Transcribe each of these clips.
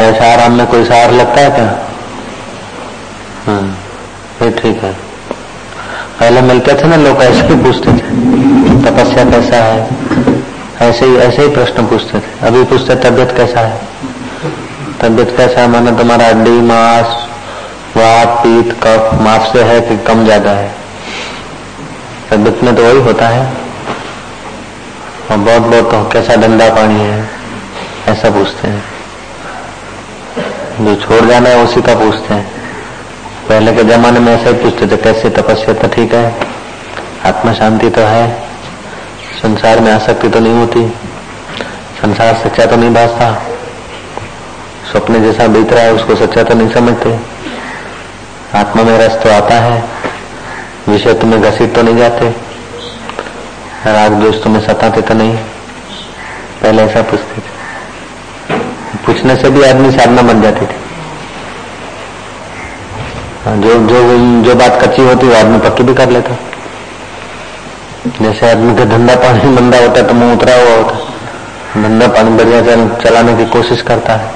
ऐसा आराम में कोई सार लगता है क्या? हाँ ठीक है। पहले मिलते थे ना, लोग ऐसे ही पूछते थे, तपस्या कैसा है? ऐसे ही ऐसे ही प्रश्न पूछते थे। अभी पूछते तबियत कैसा है? तबियत कैसा है? माना तुम्हारा हड्डी मांस वात पीत, कफ माफ़ से है कि कम ज़्यादा है? तबियत में तो वही होता है। और बहुत बहुत तो कैसा डंडा पानी है, ऐसा पूछते हैं। जो छोड़ जाना है, उसी का पूछते हैं। पहले के जमाने में ऐसा ही पूछते थे, कैसे तपस्या तो ठीक है? आत्मा शांति तो है। संसार में आसक्ति तो नहीं होती। संसार सच्चा तो नहीं भाजता सपने जैसा बीत रहा है, उसको सच्चा तो नहीं समझते। आत्मा में रस तो आता है। विषय तुम्हें घसीट तो नहीं जाते। राग दोष तुम्हें सताते तो नहीं। पहले ऐसा पूछते थे। पूछने से भी आदमी साधना बन जाती थी। हाँ, जो जो जो बात कच्ची होती वो आदमी पक्की भी कर लेता। जैसे आदमी का धंधा पानी मंदा होता तो मुँह उतरा हुआ होता। धंधा पानी बढ़िया चलाने की कोशिश करता है।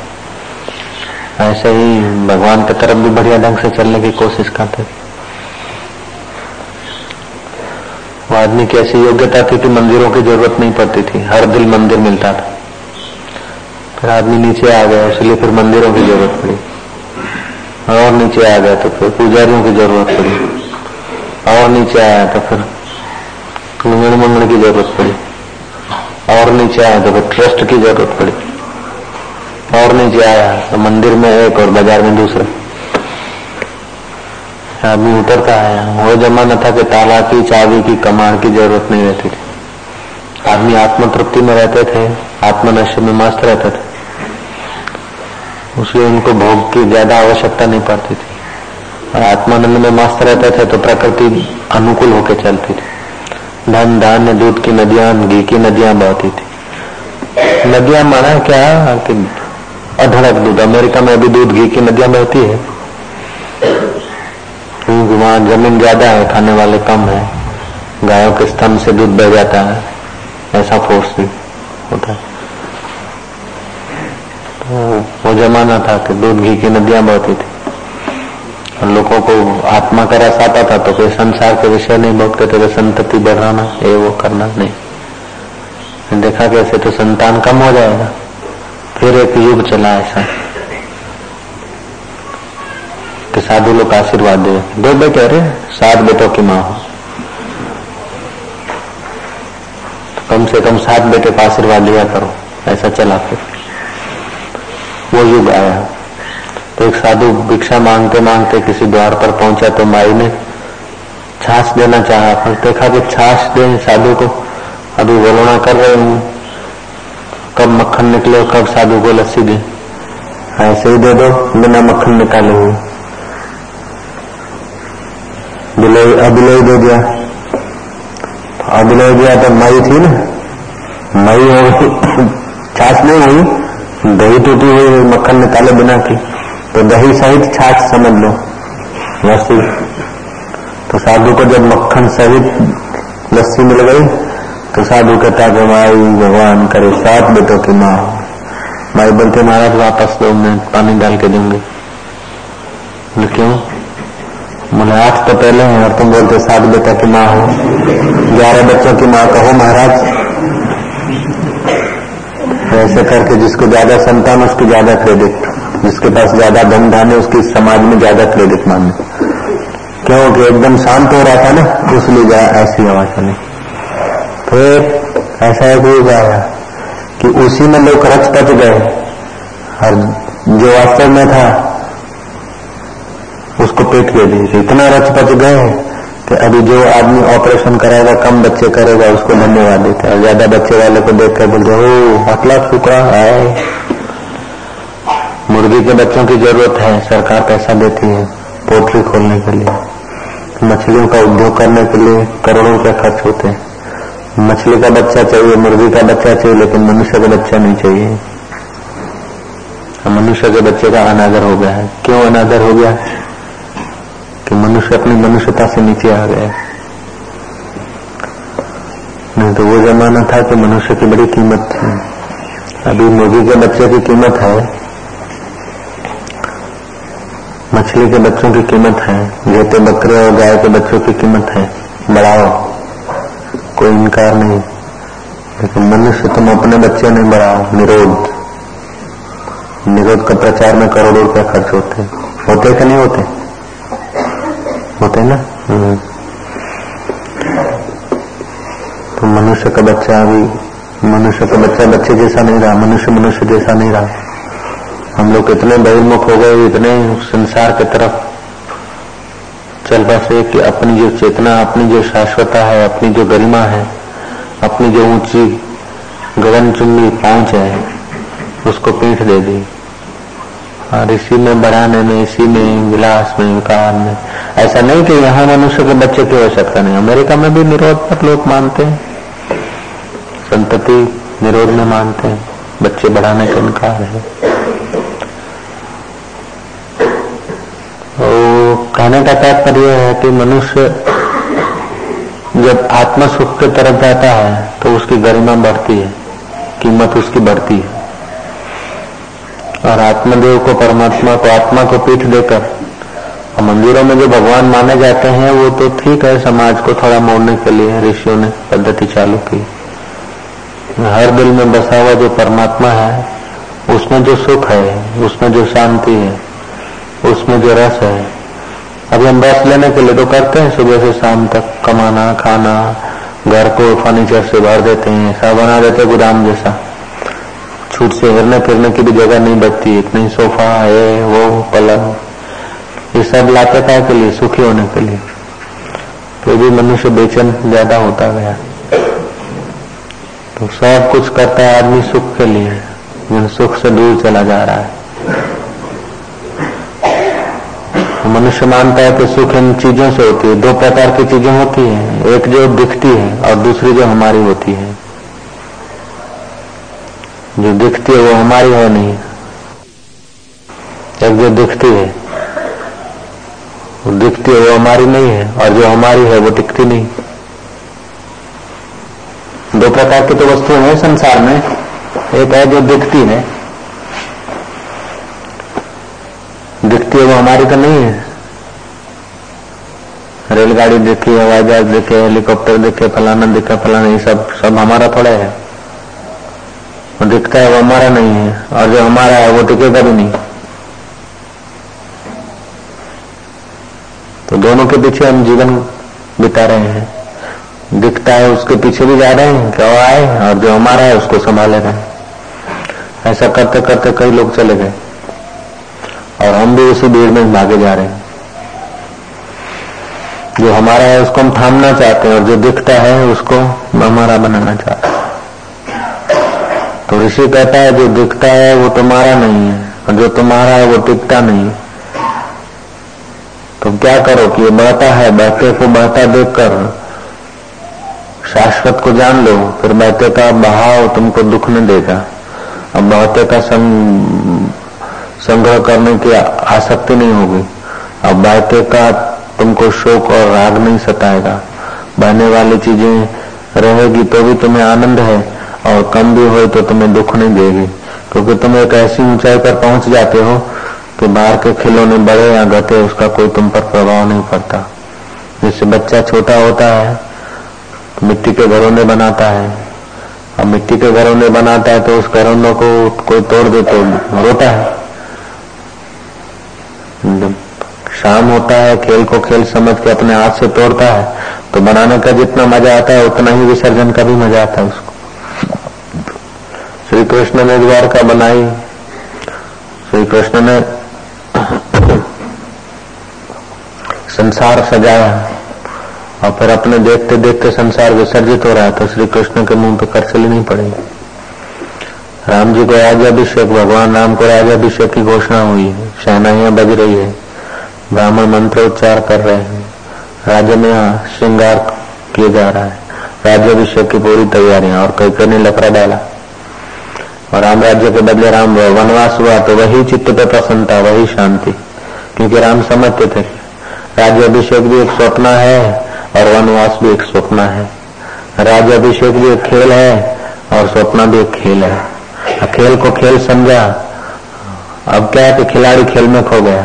ऐसे ही भगवान की तरफ़ भी बढ़िया ढंग से चलने की कोशिश करते वो आदमी की ऐसी योग्यता थी कि मंदिरों की ज़रूरत नहीं पड़ती थी। हर दिल मंदिर मिलता था। फिर आदमी नीचे आ गया, इसलिए फिर मंदिरों की ज़रूरत पड़ी। और नीचे आ गया तो फिर पुजारियों की ज़रूरत पड़ी। और नीचे आया तो फिर लंगड़ मंगड़ की ज़रूरत पड़ी। और नीचे आया तो फिर ट्रस्ट की ज़रूरत पड़ी। और नीचे आया तो मंदिर में एक और बाज़ार में दूसरा। आदमी उतरता है वो जमाना था कि ताला की, चाबी की कमाण की ज़रूरत नहीं रहती थी। आदमी आत्म तृप्ति में रहते थे आत्मनश्य में मस्त रहते थे। उसलिए उनको भोग की ज़्यादा आवश्यकता नहीं पड़ती थी। और आत्मानंद में मस्त रहते थे तो प्रकृति अनुकूल होकर चलती थी। धन धान्य दूध की नदियाँ, घी की नदियाँ बहती थी। नदियाँ माना क्या? कि अधड़क दूध। अमेरिका में अभी दूध, घी की नदियाँ बहती है। क्योंकि वहाँ ज़मीन ज़्यादा है, खाने वाले कम है। गायों के स्तंभ से दूध बह जाता है। ऐसा फोर्स होता है। वो जमाना था कि दूध घी की नदियाँ बहती थी। और लोगों को आत्मा का रस आता था तो कोई संसार के विषय नहीं भोगते थे संतति बढ़ाना, ये वो करना नहीं। देखा कि ऐसे तो संतान कम हो जाएगा। फिर एक युग चला ऐसा। कि साधु लोग आशीर्वाद दे। दो बेटे अरे सात बेटों की माँ हो। तो कम से कम सात बेटे का आशीर्वाद लिया करो। ऐसा चला फिर। वो युग आया। तो एक साधु भिक्षा मांगते मांगते किसी द्वार पर पहुँचा तो माई ने छाछ देना चाहा। पर देखा कि छाछ दे साधु को, अभी वरुणा कर रहे हूँ। कब मक्खन निकले कब साधु को लस्सी दे। ऐसे ही दे दो, बिना मक्खन निकाले हुए। बिलोई अबिलोई दे दिया। अबिलोई दिया तो मई थी ना। मई हो गई। छाछ नहीं हुई। दही टूटी हुई मक्खन निकाले बिना की तो दही सहित छाछ समझ लो। लस्सी तो साधु को जब मक्खन सहित लस्सी मिल गई तो साधु कहता कि माई भगवान, करे सात बेटों की माँ। माई बोलते महाराज वापस दो मैं पानी डाल के दूँगी। क्यों? बोले आठ तो पहले हैं और तुम बोलते सात बेटा की माँ हो। ग्यारह बच्चों की माँ कहो महाराज ऐसे करके जिसको ज़्यादा संतान उसको ज़्यादा क्रेडिट जिसके पास ज़्यादा धन धान है, उसकी समाज में ज़्यादा क्रेडिट माने क्योंकि एकदम शांत हो रहा था ना, इसलिए ऐसी आवाज़ चली फिर ऐसा एक भी आया कि उसी में लोग रच पच गए। और जो वास्तव में था, उसको पेट ले ली इतना रच पच गए। कि अभी जो आदमी ऑपरेशन कराएगा कम बच्चे करेगा, उसको धन्यवाद देते हैं। ज़्यादा बच्चे वाले को देख कर बोलते हो अकला टुकड़ा है। मुर्गी के बच्चों की ज़रूरत है, सरकार पैसा देती है पोल्ट्री खोलने के लिए, मछलियों का उद्योग करने के लिए करोड़ों रुपए खर्च होते हैं। मछली का बच्चा चाहिए, मुर्गी का बच्चा चाहिए, लेकिन मनुष्य का बच्चा नहीं चाहिए। मनुष्य के बच्चे का अनादर हो गया है। क्यों अनादर हो गया मनुष्य अपनी मनुष्यता से नीचे आ गया। नहीं तो वो जमाना था कि मनुष्य की बड़ी कीमत थी। अभी मुर्गी के बच्चे की कीमत है। मछली के बच्चों की कीमत है। गेते बकरे और गाय के बच्चों की कीमत है। बढ़ाओ। कोई इनकार नहीं। लेकिन मनुष्य तुम अपने बच्चे नहीं बढ़ाओ। निरोध। निरोध का प्रचार में करोड़ों रुपया खर्च होते। होते कि नहीं होते? होते ना? हम्म। तो मनुष्य का बच्चा अभी मनुष्य का बच्चा बच्चे जैसा नहीं रहा, मनुष्य मनुष्य जैसा नहीं रहा। हम लोग इतने बहिर्मुख हो गए, इतने संसार की तरफ़ चल बसे कि अपनी जो चेतना, अपनी जो शाश्वता है, अपनी जो गरिमा है, अपनी जो ऊँची गगन चुम्बी पहुँच है, उसको पीठ दे दी। और इसी में बढ़ाने में, इसी में विलास में विकार में ऐसा नहीं कि यहाँ मनुष्य के बच्चे की आवश्यकता नहीं। अमेरिका में भी निरोध पर लोग मानते हैं। संतति निरोध में मानते हैं। बच्चे बढ़ाने का इनकार है। कहने का तात्पर्य है कि मनुष्य जब आत्मा सुख की तरफ़ जाता है तो उसकी गरिमा बढ़ती है। कीमत उसकी बढ़ती है। और आत्मदेव को परमात्मा को, आत्मा को पीठ देकर मंदिरों में जो भगवान माने जाते हैं, वो तो ठीक है, समाज को थोड़ा मोड़ने के लिए ऋषियों ने पद्धति चालू की। हर दिल में बसा हुआ जो परमात्मा है, उसमें जो सुख है, उसमें जो शांति है, उसमें जो रस है। अभी हम बस लेने के लिए तो करते हैं, सुबह से शाम तक कमाना, खाना, घर को फर्नीचर से भर देते हैं, ऐसा बना देते गोदाम जैसा। छूट से हिरने फिरने की भी जगह नहीं बचती, इतनी सोफा है, वो, पलंग। ये सब लाते था के लिए, सुखी होने के लिए। तो भी मनुष्य बेचन ज़्यादा होता गया। तो सब कुछ करता है आदमी सुख के लिए सुख से दूर चला जा रहा है। मनुष्य मानता है कि सुख इन चीज़ों से होती है। दो प्रकार की चीज़ें होती है। एक जो दिखती है और दूसरी जो हमारी होती है। जो दिखती है वो हमारी है नहीं। एक जो दिखती है वो दिखती है, वो हमारी नहीं है, और जो हमारी है, वो दिखती नहीं। दो प्रकार की तो वस्तुएँ हैं संसार में। एक है जो दिखती है दिखती है, वो हमारी तो नहीं है। रेलगाड़ी दिखी हवाई जहाज़ दिखे हेलीकॉप्टर दिखे फलाना दिखा, फलाना, ये सब सब हमारा थोड़ा है। वो दिखता है, वो हमारा नहीं है, और जो हमारा है, वो टिकेगा भी नहीं। तो दोनों के पीछे हम जीवन बिता रहे हैं। दिखता है उसके पीछे भी जा रहे हैं, क्या आए और जो हमारा है उसको संभाले रहे ऐसा करते करते कई लोग चले गए और हम भी उसी भीड़ में भागे जा रहे हैं। जो हमारा है उसको हम थामना चाहते हैं और जो दिखता है उसको हमारा बनाना चाहते हैं। तो ऋषि कहता है, जो दिखता है वो तुम्हारा नहीं है और जो तुम्हारा है वो टिकता नहीं तो क्या करो कि ये बढ़ता है बहते को बढ़ता देखकर शाश्वत को जान लो, फिर बहते का बहाव तुमको दुख नहीं देगा। अब बहते का संग संग्रह करने की आसक्ति नहीं होगी। अब बहते का तुमको शोक और राग नहीं सताएगा। बहने वाली चीज़ें रहेगी तो भी तुम्हें आनंद है, और कम भी हो तो तुम्हें दुख नहीं देगी। क्योंकि तुम एक ऐसी ऊंचाई पर पहुँच जाते हो कि बाहर के खिलौने बड़े या घटे, उसका कोई तुम पर प्रभाव नहीं पड़ता। जैसे बच्चा छोटा होता है तो मिट्टी के घरोने बनाता है। और मिट्टी के घरोने बनाता है तो उस घरोनों को कोई तोड़ दे तो रोता है। शाम होता है, खेल को खेल समझ के अपने हाथ से तोड़ता है तो बनाने का जितना मज़ा आता है, उतना ही विसर्जन का भी मज़ा आता है उसको। श्री कृष्ण ने द्वारका बनाई। श्री कृष्ण ने संसार सजाया और फिर अपने देखते देखते संसार विसर्जित हो रहा है तो श्री कृष्ण के मुँह पे करचली नहीं पड़ेगी। राम जी को राजाभिषेक भगवान राम को राजाभिषेक की घोषणा हुई। है शहनाइयाँ बज रही है। ब्राह्मण मंत्र उच्चार कर रहे हैं। राज्य में श्रृंगार किया जा रहा है। राज्याभिषेक की पूरी तैयारियाँ और कई कई ने डाला। और राम राज्य के बदले राम वनवास हुआ तो वही चित्त पे प्रसन्नता, वही शांति। क्योंकि राम समझते थे। राज्याभिषेक भी एक स्वप्न है और वनवास भी एक स्वप्न है। राज्याभिषेक भी एक खेल है और स्वप्न भी एक खेल है। खेल को खेल समझा। अब क्या है कि खिलाड़ी खेल में खो गया।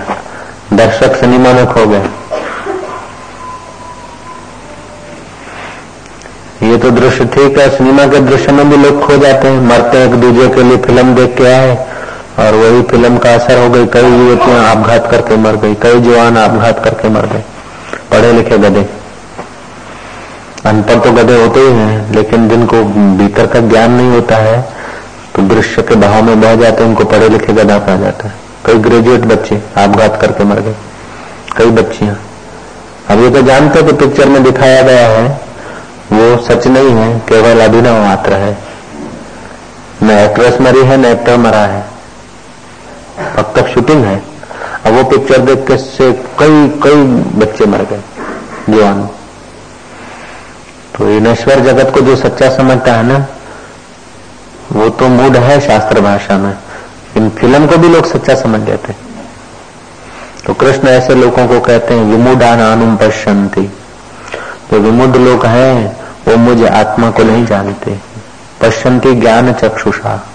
दर्शक सिनेमा में खो गए ये तो दृश्य ठीक है, सिनेमा के दृश्य में भी लोग खो जाते हैं। मरते हैं एक दूसरे के लिए फ़िल्म देख के आए। और वही फ़िल्म का असर हो गई, कई युवतियाँ आपघात करके मर गई, कई जवान आपघात करके मर गए, पढ़े लिखे गधे। अनपढ़ तो गधे होते ही हैं, लेकिन जिनको भीतर का ज्ञान नहीं होता है तो दृश्य के भाव में बह जाते हैं, उनको पढ़े लिखे गधा कहा जाता है। कई ग्रेजुएट बच्चे आपघात करके मर गए, कई बच्चियाँ। अब ये तो जानते कि पिक्चर में दिखाया गया है, वो सच नहीं है, केवल अभिनव मात्र है। न एक्ट्रेस मरी है, न एक्टर मरा है। अब तक शूटिंग है। अब वो पिक्चर देख के से कई कई बच्चे मर गए, जवान। तो ये जगत को जो सच्चा समझता है ना, वो तो मूड है शास्त्र भाषा में। इन फ़िल्म को भी लोग सच्चा समझ लेते हैं। तो कृष्ण ऐसे लोगों को कहते हैं विमुडा नानुम पश्यंती जो विमुड लोग हैं, वो मुझे आत्मा को नहीं जानते। पश्यंती ज्ञान चक्षुषा।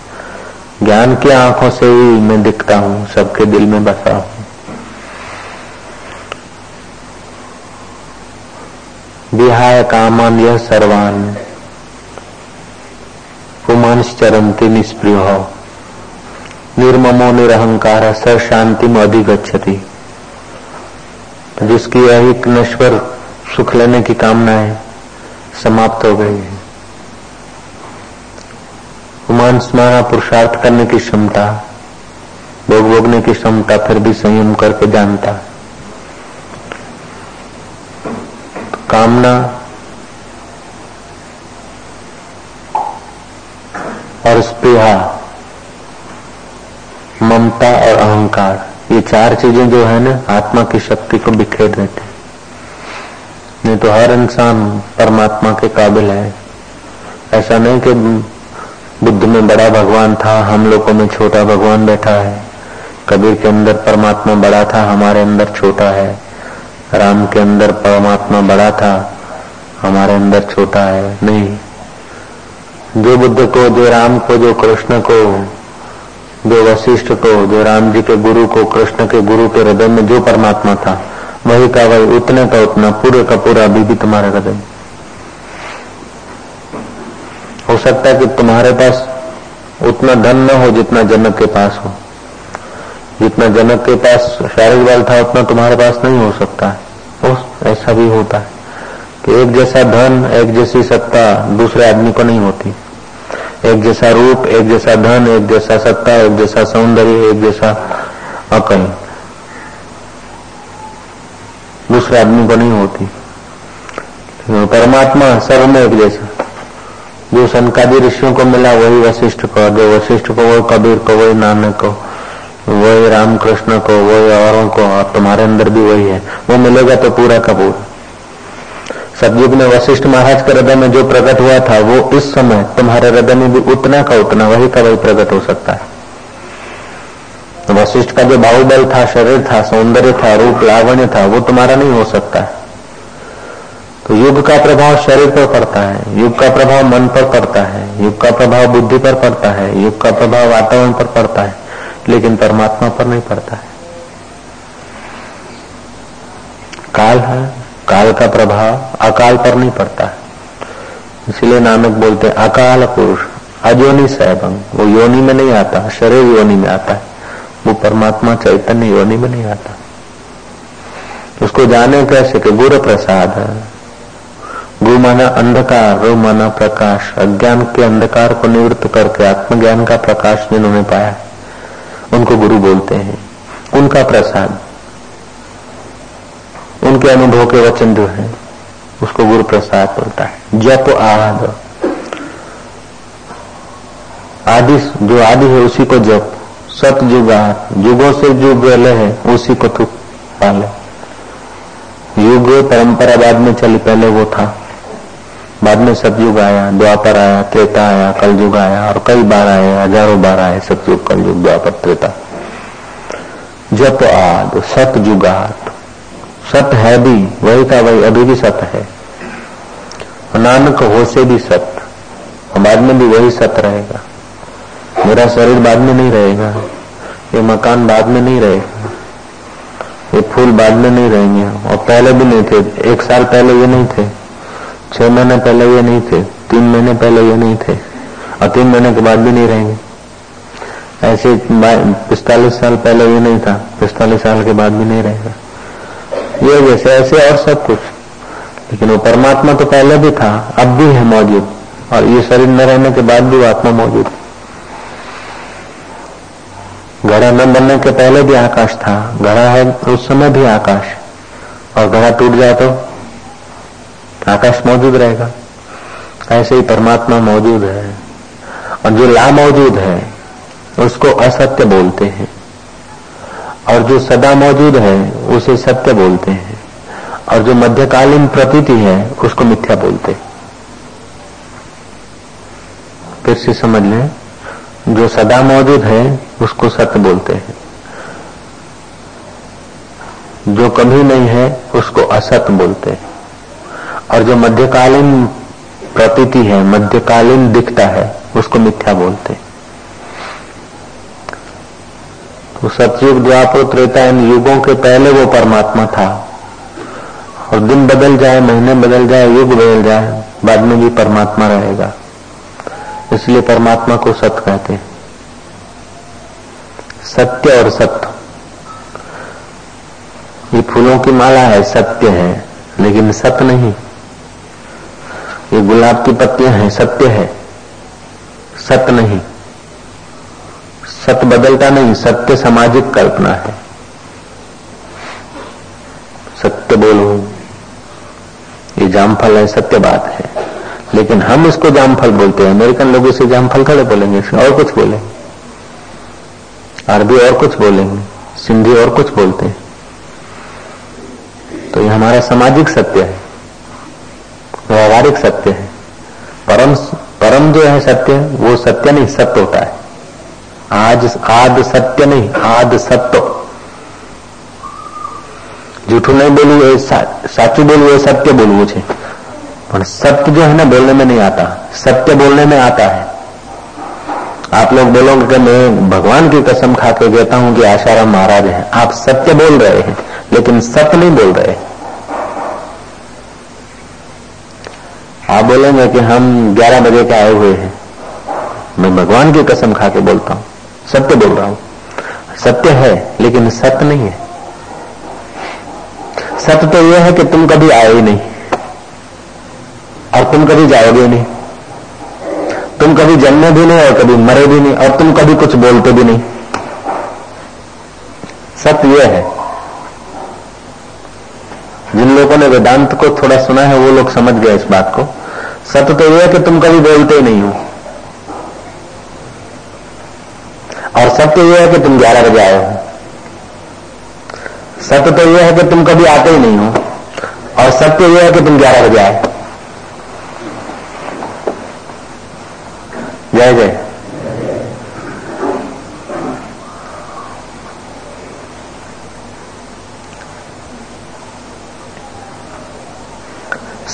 ज्ञान की आँखों से ही मैं दिखता हूँ, सबके दिल में बसा हूँ। विहाय कामान यह सर्वान। पुमांस चरंती निष्प्रिय। निर्ममो निरहंकार सर शांति में अधिगछति जिसकी एक नश्वर सुख लेने की कामनाएँ समाप्त हो गई है। पुमांस माना पुरुषार्थ करने की क्षमता भोग भोगने की क्षमता फिर भी संयम करके जानता। कामना और स्पृहा, ममता और अहंकार, ये चार चीज़ें जो है ना, आत्मा की शक्ति को बिखेर देते नहीं तो हर इंसान परमात्मा के काबिल है। ऐसा नहीं कि बुद्ध में बड़ा भगवान था, हम लोगों में छोटा भगवान बैठा है। कबीर के अंदर परमात्मा बड़ा था, हमारे अंदर छोटा है। राम के अंदर परमात्मा बड़ा था, हमारे अंदर छोटा है। नहीं, जो बुद्ध को, जो राम को, जो कृष्ण को, जो वशिष्ठ को, जो राम जी के गुरु को, कृष्ण के गुरु के हृदय में जो परमात्मा था, वही का वही, उतने का उतना, पूरे का पूरा अभी भी तुम्हारे हृदय हो सकता है कि तुम्हारे पास उतना धन न हो जितना जनक के पास हो। जितना जनक के पास शारीरिक बल था, उतना तुम्हारे पास नहीं हो सकता है। ऐसा भी होता है कि एक जैसा धन, एक जैसी सत्ता दूसरे आदमी को नहीं होती। एक जैसा रूप, एक जैसा धन, एक जैसा सत्ता, एक जैसा सौंदर्य, एक जैसा अकल दूसरे आदमी को नहीं होती। परमात्मा सर्व में एक जैसा। जो सनकादी ऋषियों को मिला, वही वशिष्ठ को, जो वशिष्ठ को वही कबीर को, वही नानक को, वही रामकृष्ण को, वही औरों को, और तुम्हारे अंदर भी वही है। वो मिलेगा तो पूरा का पूरा। सतयुग में वशिष्ठ महाराज के हृदय में जो प्रकट हुआ था, वो इस समय तुम्हारे हृदय में भी उतना का उतना, वही का वही प्रकट हो सकता है। वशिष्ठ का जो बाहुबल था, शरीर था, सौंदर्य था, रूप, लावण्य था, वो तुम्हारा नहीं हो सकता है। युग का प्रभाव शरीर पर पड़ता है, युग का प्रभाव मन पर पड़ता है, युग का प्रभाव बुद्धि पर पड़ता है, युग का प्रभाव वातावरण पर पड़ता है, लेकिन परमात्मा पर नहीं पड़ता है। काल है, काल का प्रभाव अकाल पर नहीं पड़ता है। इसलिए नानक बोलते अकाल पुरुष अजोनि सैभंग वो योनि में नहीं आता, शरीर योनि में आता है, वो परमात्मा चैतन्य योनि में नहीं आता। उसको जाने कैसे कि गुरु प्रसाद है गुरु माना अंधकार रो माना प्रकाश, अज्ञान के अंधकार को निवृत्त करके आत्मज्ञान का प्रकाश जिन्होंने पाया, उनको गुरु बोलते हैं। उनका प्रसाद, उनके अनुभव के वचन जो है, उसको गुरु प्रसाद बोलता है। जप आद। आदि जो आदि है, उसी को जप। सत जुगा युगों से जो गले है, उसी को तू पाले। युग परंपरा बाद में चली पहले वो था। बाद में सतयुग आया, द्वापर आया, त्रेता आया, कलयुग आया और कई बार आए, हज़ारों बार आए सतयुग कलयुग, द्वापर, त्रेता। जप आद, सत जुगात सत है भी, वही का वही, अभी भी सत है। नानक हो से भी सत बाद में भी वही सत रहेगा। मेरा शरीर बाद में नहीं रहेगा, ये मकान बाद में नहीं रहेगा, ये फूल बाद में नहीं रहेंगे। और पहले भी नहीं थे, एक साल पहले ये नहीं थे। छह महीने पहले ये नहीं थे, तीन महीने पहले ये नहीं थे, और तीन महीने के बाद भी नहीं रहेंगे। ऐसे पिस्तालीस साल पहले ये नहीं था, पिस्तालीस साल के बाद भी नहीं रहेगा। ये जैसे, ऐसे और सब कुछ। लेकिन वो परमात्मा तो पहले भी था, अब भी है मौजूद, और ये शरीर न रहने के बाद भी वो आत्मा मौजूद घड़ा न बनने के पहले भी आकाश था, घड़ा है उस समय भी आकाश, और घड़ा टूट जाए तो आकाश मौजूद रहेगा। ऐसे ही परमात्मा मौजूद है। और जो ला मौजूद है, उसको असत्य बोलते हैं। और जो सदा मौजूद है, उसे सत्य बोलते हैं। और जो मध्यकालीन प्रतीति है, उसको मिथ्या बोलते फिर से समझ लें, जो सदा मौजूद है, उसको सत्य बोलते हैं। जो कभी नहीं है, उसको असत्य बोलते हैं। और जो मध्यकालीन प्रतीति है, मध्यकालीन दिखता है, उसको मिथ्या बोलते तो सतयुग द्वापर त्रेता इन युगों के पहले वो परमात्मा था। और दिन बदल जाए, महीने बदल जाए, युग बदल जाए, बाद में भी परमात्मा रहेगा। इसलिए परमात्मा को सत्य कहते हैं। सत्य और सत्य ये फूलों की माला है, सत्य है, लेकिन सत्य नहीं। ये गुलाब की पत्तियाँ हैं, सत्य है। सत्य नहीं। सत्य बदलता नहीं, सत्य सामाजिक कल्पना है। सत्य बोलो, ये जामफल है, सत्य बात है। लेकिन हम इसको जामफल बोलते हैं। अमेरिकन लोग इसे जामफल खड़े बोलेंगे और कुछ बोलेंगे अरबी और कुछ बोलेंगे, सिंधी और कुछ बोलते हैं। तो ये हमारा सामाजिक सत्य है। व्यवहारिक सत्य है परम परम जो है सत्य वो सत्य नहीं सत्य होता है आज आद सत्य नहीं आद सत्य जूठू नहीं बोलू એ સાચું બોલવું એ સત્ય બોલવું છે પણ सत्य जो है ना बोलने में नहीं आता सत्य बोलने में आता है आप लोग बोलोगे कि मैं भगवान की कसम खा के कहता हूं कि आशाराम महाराज है आप सत्य बोल रहे हैं लेकिन सत्य नहीं बोल रहे आप बोलेंगे कि हम 11 बजे के आए हुए हैं। मैं भगवान की कसम खा के बोलता हूँ। सत्य बोल रहा हूँ। सत्य है, लेकिन सत्य नहीं है। सत्य तो यह है कि तुम कभी आए ही नहीं। और तुम कभी जाओगे नहीं। तुम कभी जन्मे भी नहीं और कभी मरे भी नहीं, और तुम कभी कुछ बोलते भी नहीं। सत्य यह है। जिन लोगों ने वेदांत को थोड़ा सुना है, वो लोग समझ गए इस बात को। सत्य तो यह है कि तुम कभी बोलते ही नहीं हो। और सत्य यह है कि तुम ग्यारह बजे आए हो। सत्य तो यह है कि तुम कभी आते ही नहीं हो। और सत्य यह है कि तुम ग्यारह बजे आए जय जय।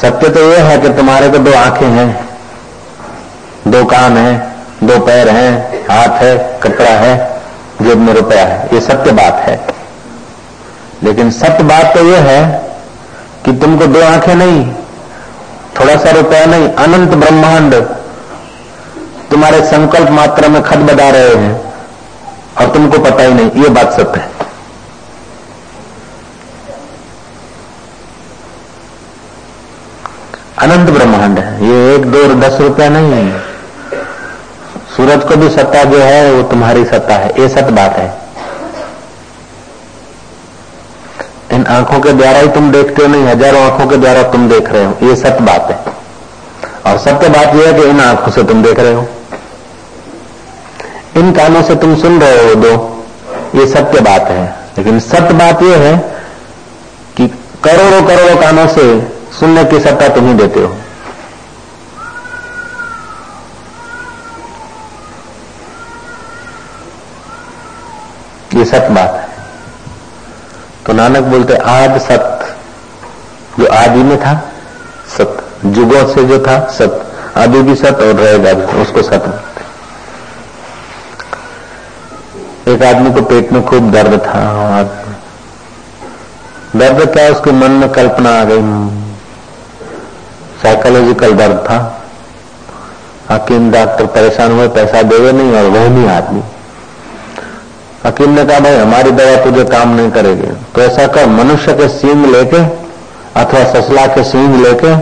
सत्य तो यह है कि तुम्हारे को दो आँखें हैं, दो कान हैं, दो पैर हैं, हाथ है, कपड़ा है, जेब में रुपया है। ये सत्य बात है। लेकिन सत्य बात तो यह है कि तुमको दो आँखें नहीं, थोड़ा सा रुपया नहीं, अनंत ब्रह्मांड तुम्हारे संकल्प मात्रा में खत बता रहे हैं और तुमको पता ही नहीं, ये बात सत्य है। अनंत ब्रह्मांड है। ये एक, दो दस रुपया नहीं है। सूरज को भी सत्ता जो है, वो तुम्हारी सत्ता है। ये सत्य बात है। इन आँखों के द्वारा ही तुम देखते हो, नहीं, हज़ारों आँखों के द्वारा तुम देख रहे हो। ये सत्य बात है। और सत्य बात यह है कि इन आँखों से तुम देख रहे हो। इन कानों से तुम सुन रहे हो दो। ये सत्य बात है। लेकिन सत्य बात यह है कि करोड़ों करोड़ों कानों से सुनने की सत्ता तुम ही देते हो। ये सत्य बात है। तो नानक बोलते, आज सत्य, जो आदि में था, सत्य। जुगों से जो था, सत्य। आदि भी सत्य और रहेगा भी, उसको सत्य एक आदमी को पेट में खूब दर्द था दर्द क्या, उसके मन में कल्पना आ गई। साइकोलॉजिकल दर्द था। हकीम डॉक्टर परेशान हुए, पैसा देवे नहीं और वह भी आदमी। हकीम ने कहा, भाई, हमारी दवा तुझे काम नहीं करेगी। तो ऐसा कर, मनुष्य के सींग लेके अथवा ससला के सींग लेके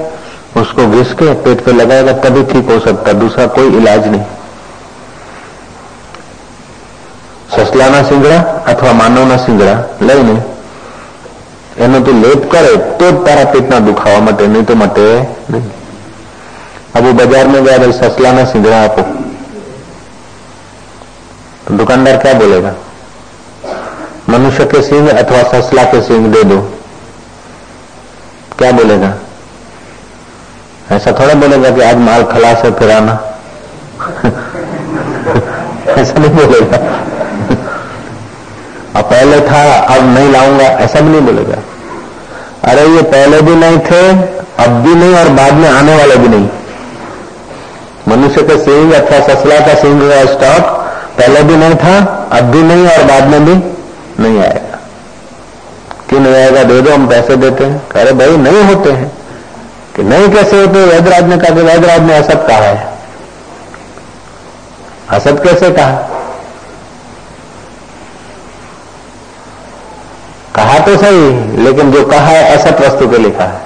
उसको घिस के पेट पे लगाएगा, तभी ठीक हो सकता। दूसरा कोई इलाज नहीं। ससला ना सिंगड़ा अथवा मानव ना सिंगड़ा लई नहीं। એનો તું લેપ કરે તો જ તારા પેટના દુખાવા માટે નહીં તો મટે નહીં अब वो बाजार में गया भाई ससला ना सिंगड़ा आपको तो दुकानदार क्या बोलेगा मनुष्य के सिंह अथवा ससला के सिंह दे दो क्या बोलेगा ऐसा थोड़ा बोलेगा कि आज माल खलास है फिर आना ऐसा नहीं बोलेगा अब पहले था, अब नहीं लाऊँगा, ऐसा भी नहीं बोलेगा। अरे ये पहले भी नहीं थे, अब भी नहीं और बाद में आने वाले भी नहीं। मनुष्य के सिंह अथवा ससला का सिंह का स्टॉक पहले भी नहीं था, अब भी नहीं और बाद में भी नहीं आएगा। क्यों नहीं आएगा? दे दो, हम पैसे देते हैं। अरे भाई, नहीं होते हैं। कि नहीं कैसे होते? वैदराज ने कहा कि वैदराज ने असत कहा है। असत कैसे कहा कहा तो सही, लेकिन जो कहा है असत वस्तु के कहा है।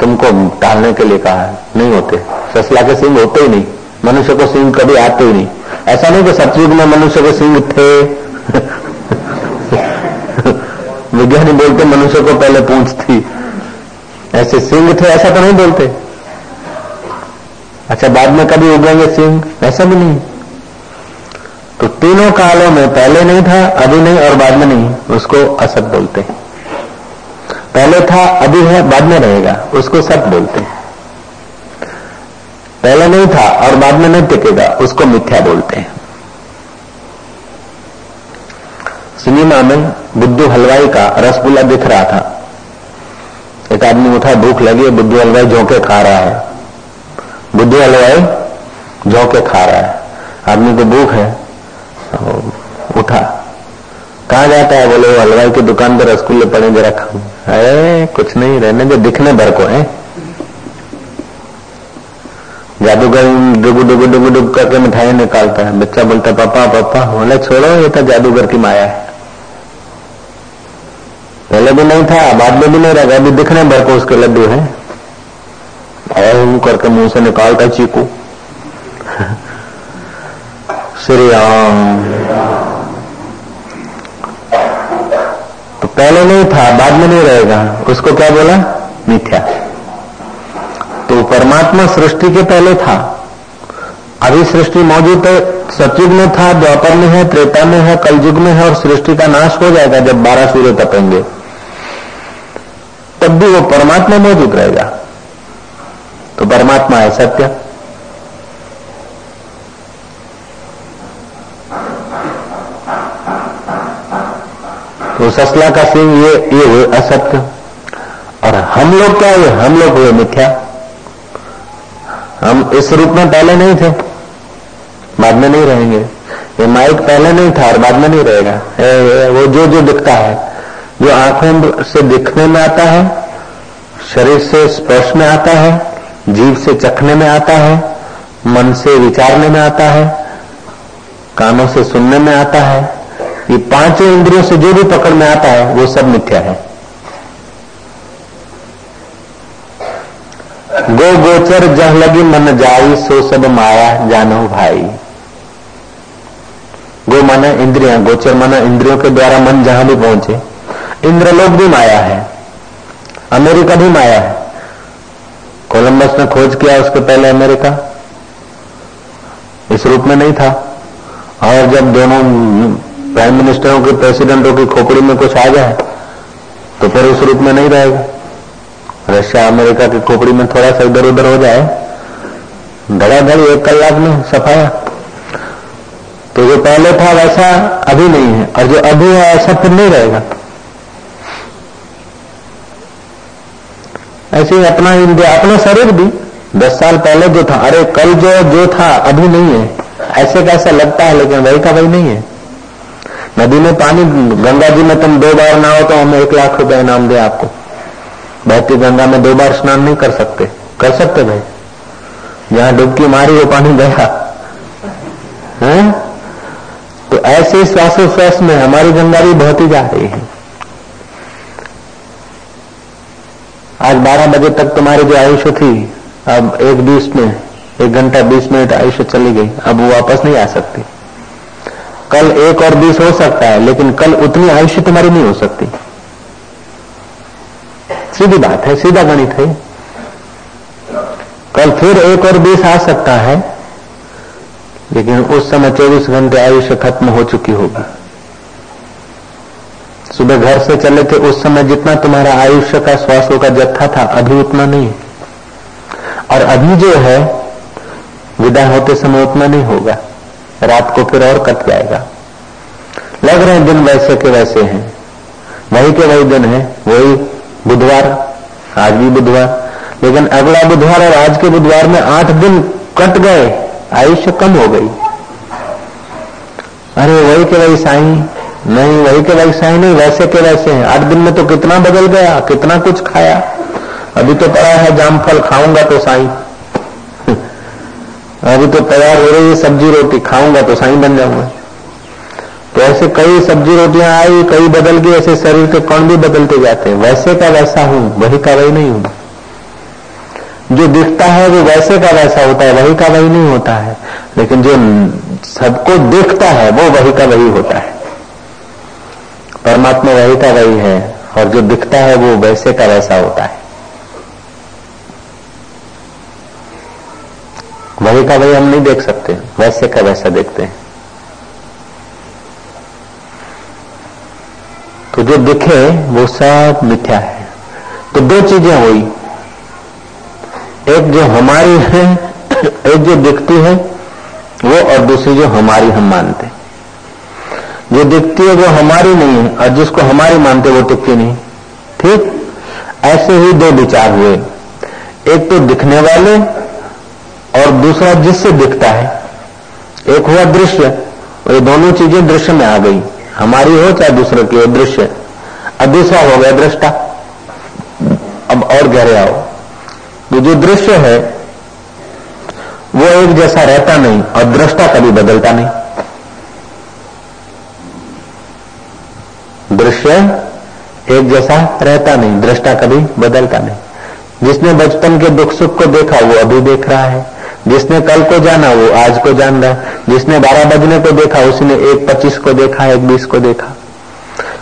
तुमको टालने के लिए कहा है, नहीं होते। ससला के सिंह होते ही नहीं, मनुष्य को सिंह कभी आते ही नहीं। ऐसा नहीं कि सतयुग में मनुष्य के सिंह थे। विज्ञानी बोलते, मनुष्य को पहले पूछ थी। ऐसे सिंह थे, ऐसा तो नहीं बोलते। अच्छा बाद में कभी उगेंगे सिंह? ऐसा भी नहीं। तो तीनों कालों में पहले नहीं था, अभी नहीं और बाद में नहीं। उसको असत बोलते हैं। पहले था, अभी है, बाद में रहेगा। उसको सत बोलते हैं। पहले नहीं था और बाद में नहीं टिकेगा, उसको मिथ्या बोलते हैं। सिनेमा में बुद्धू हलवाई का रसगुल्ला दिख रहा था। एक आदमी उठा, भूख लगी है बुद्धू हलवाई झोंके खा रहा है। बुद्धू हलवाई झोंके खा रहा है। आदमी को भूख है। उठा। कहा जाता है, बोले हलवाई की दुकान पर रसगुल्ले पड़े, जरा खाऊ। है कुछ नहीं, रहने जो दिखने भर को, है? जादूगर डुगु डुगु डुगु डुग करके मिठाई निकालता है। बच्चा बोलता पापा पापा, बोले, छोड़ो, ये तो जादूगर की माया है। पहले भी नहीं था, बाद में भी नहीं रहेगा, अभी दिखने भर को उसके लड्डू है। और करके मुँह से निकालता चीकू। श्री तो पहले नहीं था, बाद में नहीं रहेगा। उसको क्या बोला? मिथ्या। तो परमात्मा सृष्टि के पहले था। अभी सृष्टि मौजूद है, सतयुग में था, द्वापर में है, त्रेता में है, कलयुग में है और सृष्टि का नाश हो जाएगा जब बारह सूर्य तपेंगे। तब भी वो परमात्मा मौजूद रहेगा। तो परमात्मा है सत्य। तो ससला का सिंह ये ये हुए असत्य और हम लोग क्या हुए? हम लोग हुए मिथ्या। हम इस रूप में पहले नहीं थे। बाद में नहीं रहेंगे। ये माइक पहले नहीं था और बाद में नहीं रहेगा। ए, वो जो जो दिखता है जो आँखों से दिखने में आता है शरीर से स्पर्श में आता है जीव से चखने में आता है मन से विचारने में आता है कानों से सुनने में आता है ये पाँचों इंद्रियों से जो भी पकड़ में आता है, वो सब मिथ्या है। गो गोचर जह लगी मन जाई, सो सब माया जानो भाई। गो माना इंद्रिया, गोचर माना इंद्रियों के द्वारा मन जहाँ भी पहुँचे, इंद्रलोक भी माया है, अमेरिका भी माया है। कोलंबस ने खोज किया उसके पहले अमेरिका, इस रूप में नहीं था। और जब दोनों प्राइम मिनिस्टरों के प्रेसिडेंटों की खोपड़ी में कुछ आ जाए तो फिर उस रूप में नहीं रहेगा। रशिया अमेरिका की खोपड़ी में थोड़ा सा इधर उधर हो जाए, धड़ाधड़ एक कलाक में सफाया। तो जो पहले था वैसा अभी नहीं है, और जो अभी है ऐसा फिर नहीं रहेगा। ऐसे ही अपना इंडिया, अपना शरीर भी दस साल पहले जो था, अरे कल जो जो था, अभी नहीं है। ऐसे कैसा लगता है, लेकिन वही का वही नहीं है। नदी में पानी, गंगा जी में तुम दो बार नहाओ तो हम एक लाख रुपए इनाम दे आपको। बहती गंगा में दो बार स्नान नहीं कर सकते। कर सकते भाई। जहाँ डुबकी मारी वो पानी गया। है? तो ऐसे श्वासोश्वास में हमारी गंगा भी बहती जा रही है। आज 12 बजे तक तुम्हारी जो आयुष्य थी, अब एक बीस में, एक घंटा बीस मिनट आयुष्य चली गई। अब वो वापस नहीं आ सकती। कल एक और बीस हो सकता है, लेकिन कल उतनी आयुष्य तुम्हारी नहीं हो सकती। सीधी बात है, सीधा गणित है। कल फिर एक और बीस आ सकता है, लेकिन उस समय चौबीस घंटे आयुष्य खत्म हो चुकी होगी। सुबह घर से चले थे, उस समय जितना तुम्हारा आयुष्य का श्वासों का जत्था था, अभी उतना नहीं। और अभी जो है, विदा होते समय उतना नहीं होगा। रात को फिर और कट जाएगा। लग रहे दिन वैसे के वैसे हैं। वही के वही दिन है, वही बुधवार, आज भी बुधवार। लेकिन अगला बुधवार और आज के बुधवार में आठ दिन कट गए, आयुष्य कम हो गई। अरे वही के वही साई, नहीं, वही के वही साई नहीं, वैसे के वैसे हैं। आठ दिन में तो कितना बदल गया, कितना कुछ खाया। अभी तो पड़ा है जामफल खाऊँगा तो साई। अभी तो तैयार हो रही है सब्ज़ी रोटी, खाऊँगा तो साई बन जाऊँगा। तो ऐसे कई सब्ज़ी रोटियाँ आई, कई बदल गई, ऐसे शरीर के कौन भी बदलते जाते हैं। वैसे का वैसा हूँ, वही का वही नहीं हूँ। जो दिखता है वो वैसे का वैसा होता है, वही का वही नहीं होता है। लेकिन जो सबको देखता है, वो वही का वही होता है। परमात्मा वही का वही है, और जो दिखता है वो वैसे का वैसा होता है। का वही हम नहीं देख सकते। वैसे का वैसा देखते हैं। तो जो दिखे, वो सब मिथ्या है। तो दो चीज़ें हुई। एक जो हमारी है, एक जो दिखती है, वो और दूसरी जो हमारी हम मानते। जो दिखती है, वो हमारी नहीं है, और जिसको हमारी मानते, वो टिकती नहीं। ठीक? ऐसे ही दो विचार हुए। एक तो दिखने वाले और दूसरा जिससे दिखता है। एक हुआ दृश्य, और ये दोनों चीज़ें दृश्य में आ गई। हमारी हो चाहे दूसरे की हो, दृश्य। अब दूसरा हो गया दृष्टा। अब और गहरे आओ। तो जो दृश्य है, वो एक जैसा रहता नहीं, और दृष्टा कभी बदलता नहीं। दृश्य एक जैसा रहता नहीं, दृष्टा कभी बदलता नहीं। जिसने बचपन के दुख सुख को देखा, वो अभी देख रहा है। जिसने कल को जाना, वो आज को जान रहा है। जिसने बारह बजने को देखा, उसने एक पच्चीस को देखा, एक बीस को देखा।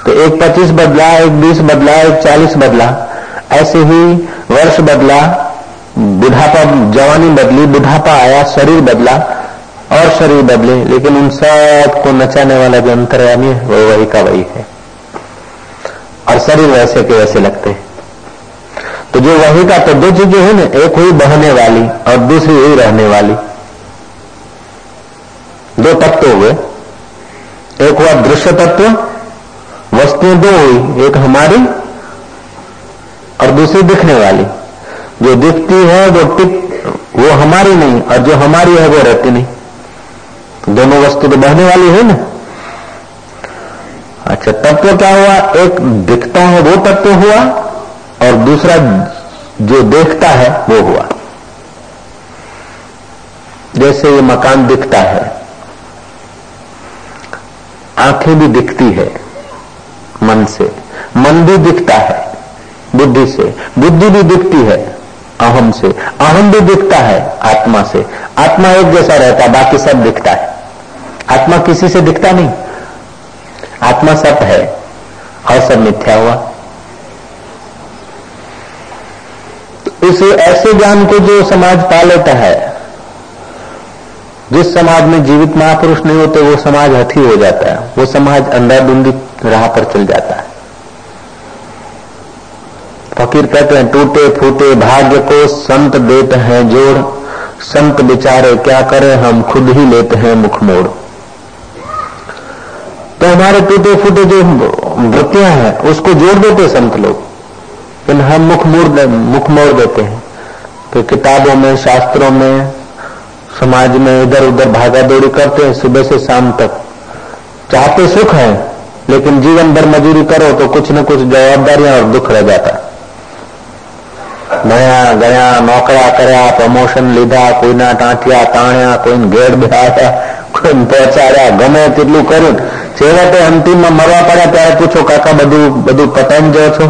तो एक पच्चीस बदला, एक बीस बदला, एक चालीस बदला। ऐसे ही वर्ष बदला, बुढ़ापा, जवानी बदली, बुढ़ापा आया, शरीर बदला और शरीर बदले। लेकिन उन सबको नचाने वाला जो अंतर्यामी है, वो वही का वही है। और शरीर वैसे के वैसे लगते हैं। तो जो वही का तो दो चीज़ें है ना, एक हुई बहने वाली और दूसरी हुई रहने वाली। दो तत्व हुए एक हुआ दृश्य तत्व, वस्तुएँ दो हुई, एक हमारी और दूसरी दिखने वाली। जो दिखती है वो टिक, वो हमारी नहीं, और जो हमारी है, वो रहती नहीं। दोनों वस्तु तो बहने वाली है ना। अच्छा तत्व क्या हुआ? एक दिखता है, वो तत्व हुआ और दूसरा जो देखता है, वो हुआ। जैसे ये मकान दिखता है, आँखें भी दिखती है मन से। मन भी दिखता है बुद्धि से। बुद्धि भी दिखती है अहम से। अहम भी दिखता है आत्मा से। आत्मा एक जैसा रहता है, बाकी सब दिखता है। आत्मा किसी से दिखता नहीं। आत्मा सब है और सब मिथ्या हुआ। इस ऐसे ज्ञान को जो समाज पा लेता है, जिस समाज में जीवित महापुरुष नहीं होते, वो समाज हथी हो जाता है, वो समाज अंधाधुंधी राह पर चल जाता है। फकीर कहते हैं, टूटे, फूटे, भाग्य को संत देते हैं जोड़, संत बेचारे क्या करें, हम खुद ही लेते हैं मुख मोड़ तो हमारे टूटे, फूटे जो वृत्तियाँ हैं, उसको जोड़ देते संत लोग। लेकिन हम मुख मोड़ मुख मोड़ देते हैं तो किताबों में शास्त्रों में समाज में इधर उधर भागा दौड़ी करते हैं सुबह से शाम तक चाहते सुख है लेकिन जीवन भर मजूरी करो तो कुछ न कुछ जवाबदारियां और दुख रह जाता नया गया नौकरा કર્યા પ્રમોશન લીધા કોઈના ટાંટિયા તાણ્યા કોઈને ઘેડ બેહાડ્યા કોઈને પહોંચાડ્યા ગમે તેટલું કર્યું છેવટે અંતિમમાં મરવા પડ્યા ત્યારે પૂછો કાકા બધું બધું પતાવી જાઓ છો